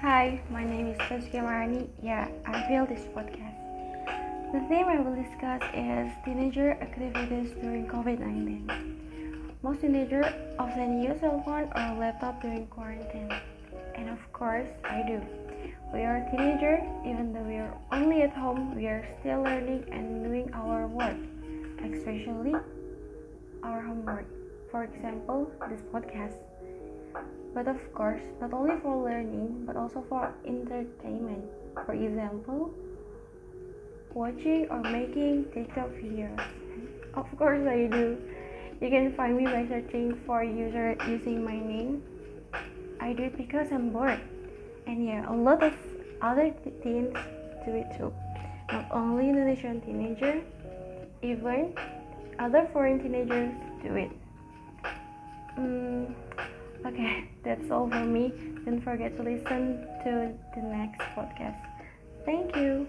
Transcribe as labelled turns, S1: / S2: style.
S1: Hi, my name is Saskia Marani. Yeah, I built this podcast. The theme I will discuss is teenager activities during COVID-19. Most teenagers often use cell phone or laptop during quarantine. And of course, I do. We are teenagers, even though we are only at home, we are still learning and doing our work, especially our homework. For example, this podcast. But of course, not only for learning, but also for entertainment. For example, watching or making TikTok videos. Of course I do. You can find me by searching for user using my name. I do it because I'm bored. And yeah, a lot of other teens do it too. Not only Indonesian teenagers, even other foreign teenagers do it. Mm, okay, that's all for me. Don't forget to listen to the next podcast. Thank you.